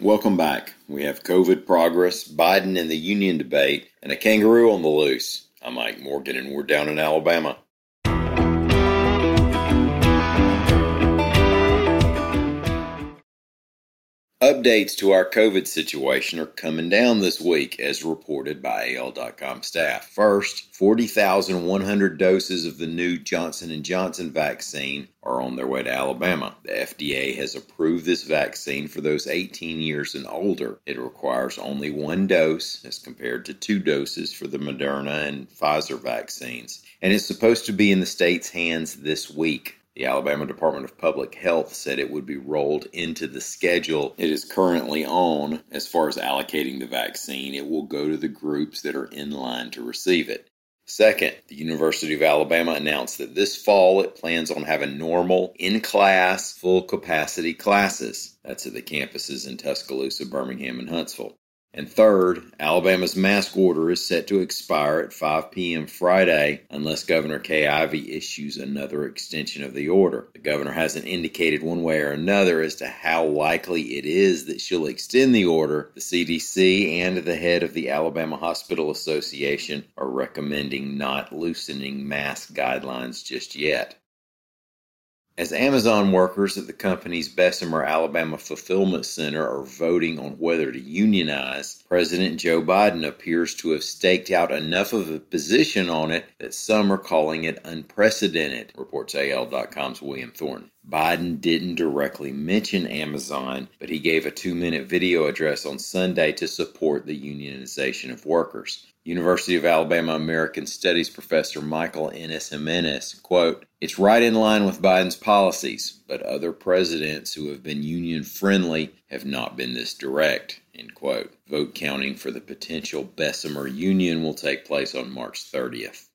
Welcome back. We have COVID progress, Biden and the union debate, and a kangaroo on the loose. I'm Mike Morgan, and we're down in Alabama. Updates to our COVID situation are coming down this week, as reported by AL.com staff. First, 40,100 doses of the new Johnson & Johnson vaccine are on their way to Alabama. The FDA has approved this vaccine for those 18 years and older. It requires only one dose as compared to two doses for the Moderna and Pfizer vaccines, and it's supposed to be in the state's hands this week. The Alabama Department of Public Health said it would be rolled into the schedule it is currently on as far as allocating the vaccine. It will go to the groups that are in line to receive it. Second, the University of Alabama announced that this fall it plans on having normal, in class, full capacity classes. That's at the campuses in Tuscaloosa, Birmingham, and Huntsville. And third, Alabama's mask order is set to expire at 5 p.m. Friday unless Governor Kay Ivey issues another extension of the order. The governor hasn't indicated one way or another as to how likely it is that she'll extend the order. The CDC and the head of the Alabama Hospital Association are recommending not loosening mask guidelines just yet. As Amazon workers at the company's Bessemer, Alabama fulfillment center are voting on whether to unionize, President Joe Biden appears to have staked out enough of a position on it that some are calling it unprecedented, reports AL.com's William Thornton. Biden didn't directly mention Amazon, but he gave a two minute video address on Sunday to support the unionization of workers. University of Alabama American Studies professor Michael Innis Jimenez, quote, It's right in line with Biden's policies, but other presidents who have been union friendly have not been this direct, end quote. Vote counting for the potential Bessemer Union will take place on March 30th.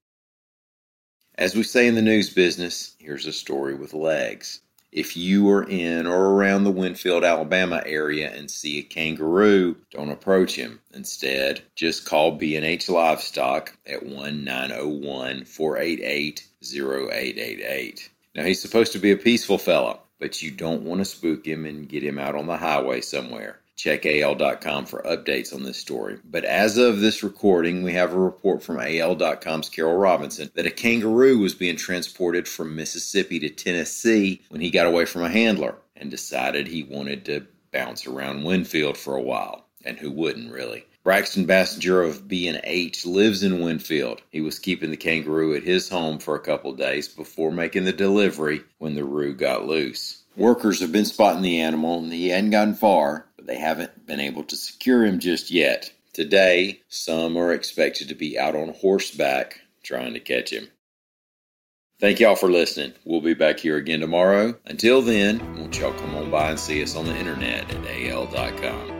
As we say in the news business, here's a story with legs. If you are in or around the Winfield, Alabama area and see a kangaroo, don't approach him. Instead, just call B&H Livestock at 1-901-488-0888. Now, he's supposed to be a peaceful fellow, but you don't want to spook him and get him out on the highway somewhere. Check AL.com for updates on this story. But as of this recording, we have a report from AL.com's Carol Robinson that a kangaroo was being transported from Mississippi to Tennessee when he got away from a handler and decided he wanted to bounce around Winfield for a while. And who wouldn't, really? Braxton Bassinger of B&H lives in Winfield. He was keeping the kangaroo at his home for a couple days before making the delivery when the roo got loose. Workers have been spotting the animal and he hadn't gotten far, they haven't been able to secure him just yet. Today, some are expected to be out on horseback trying to catch him. Thank y'all for listening. We'll be back here again tomorrow. Until then, won't y'all come on by and see us on the internet at al.com.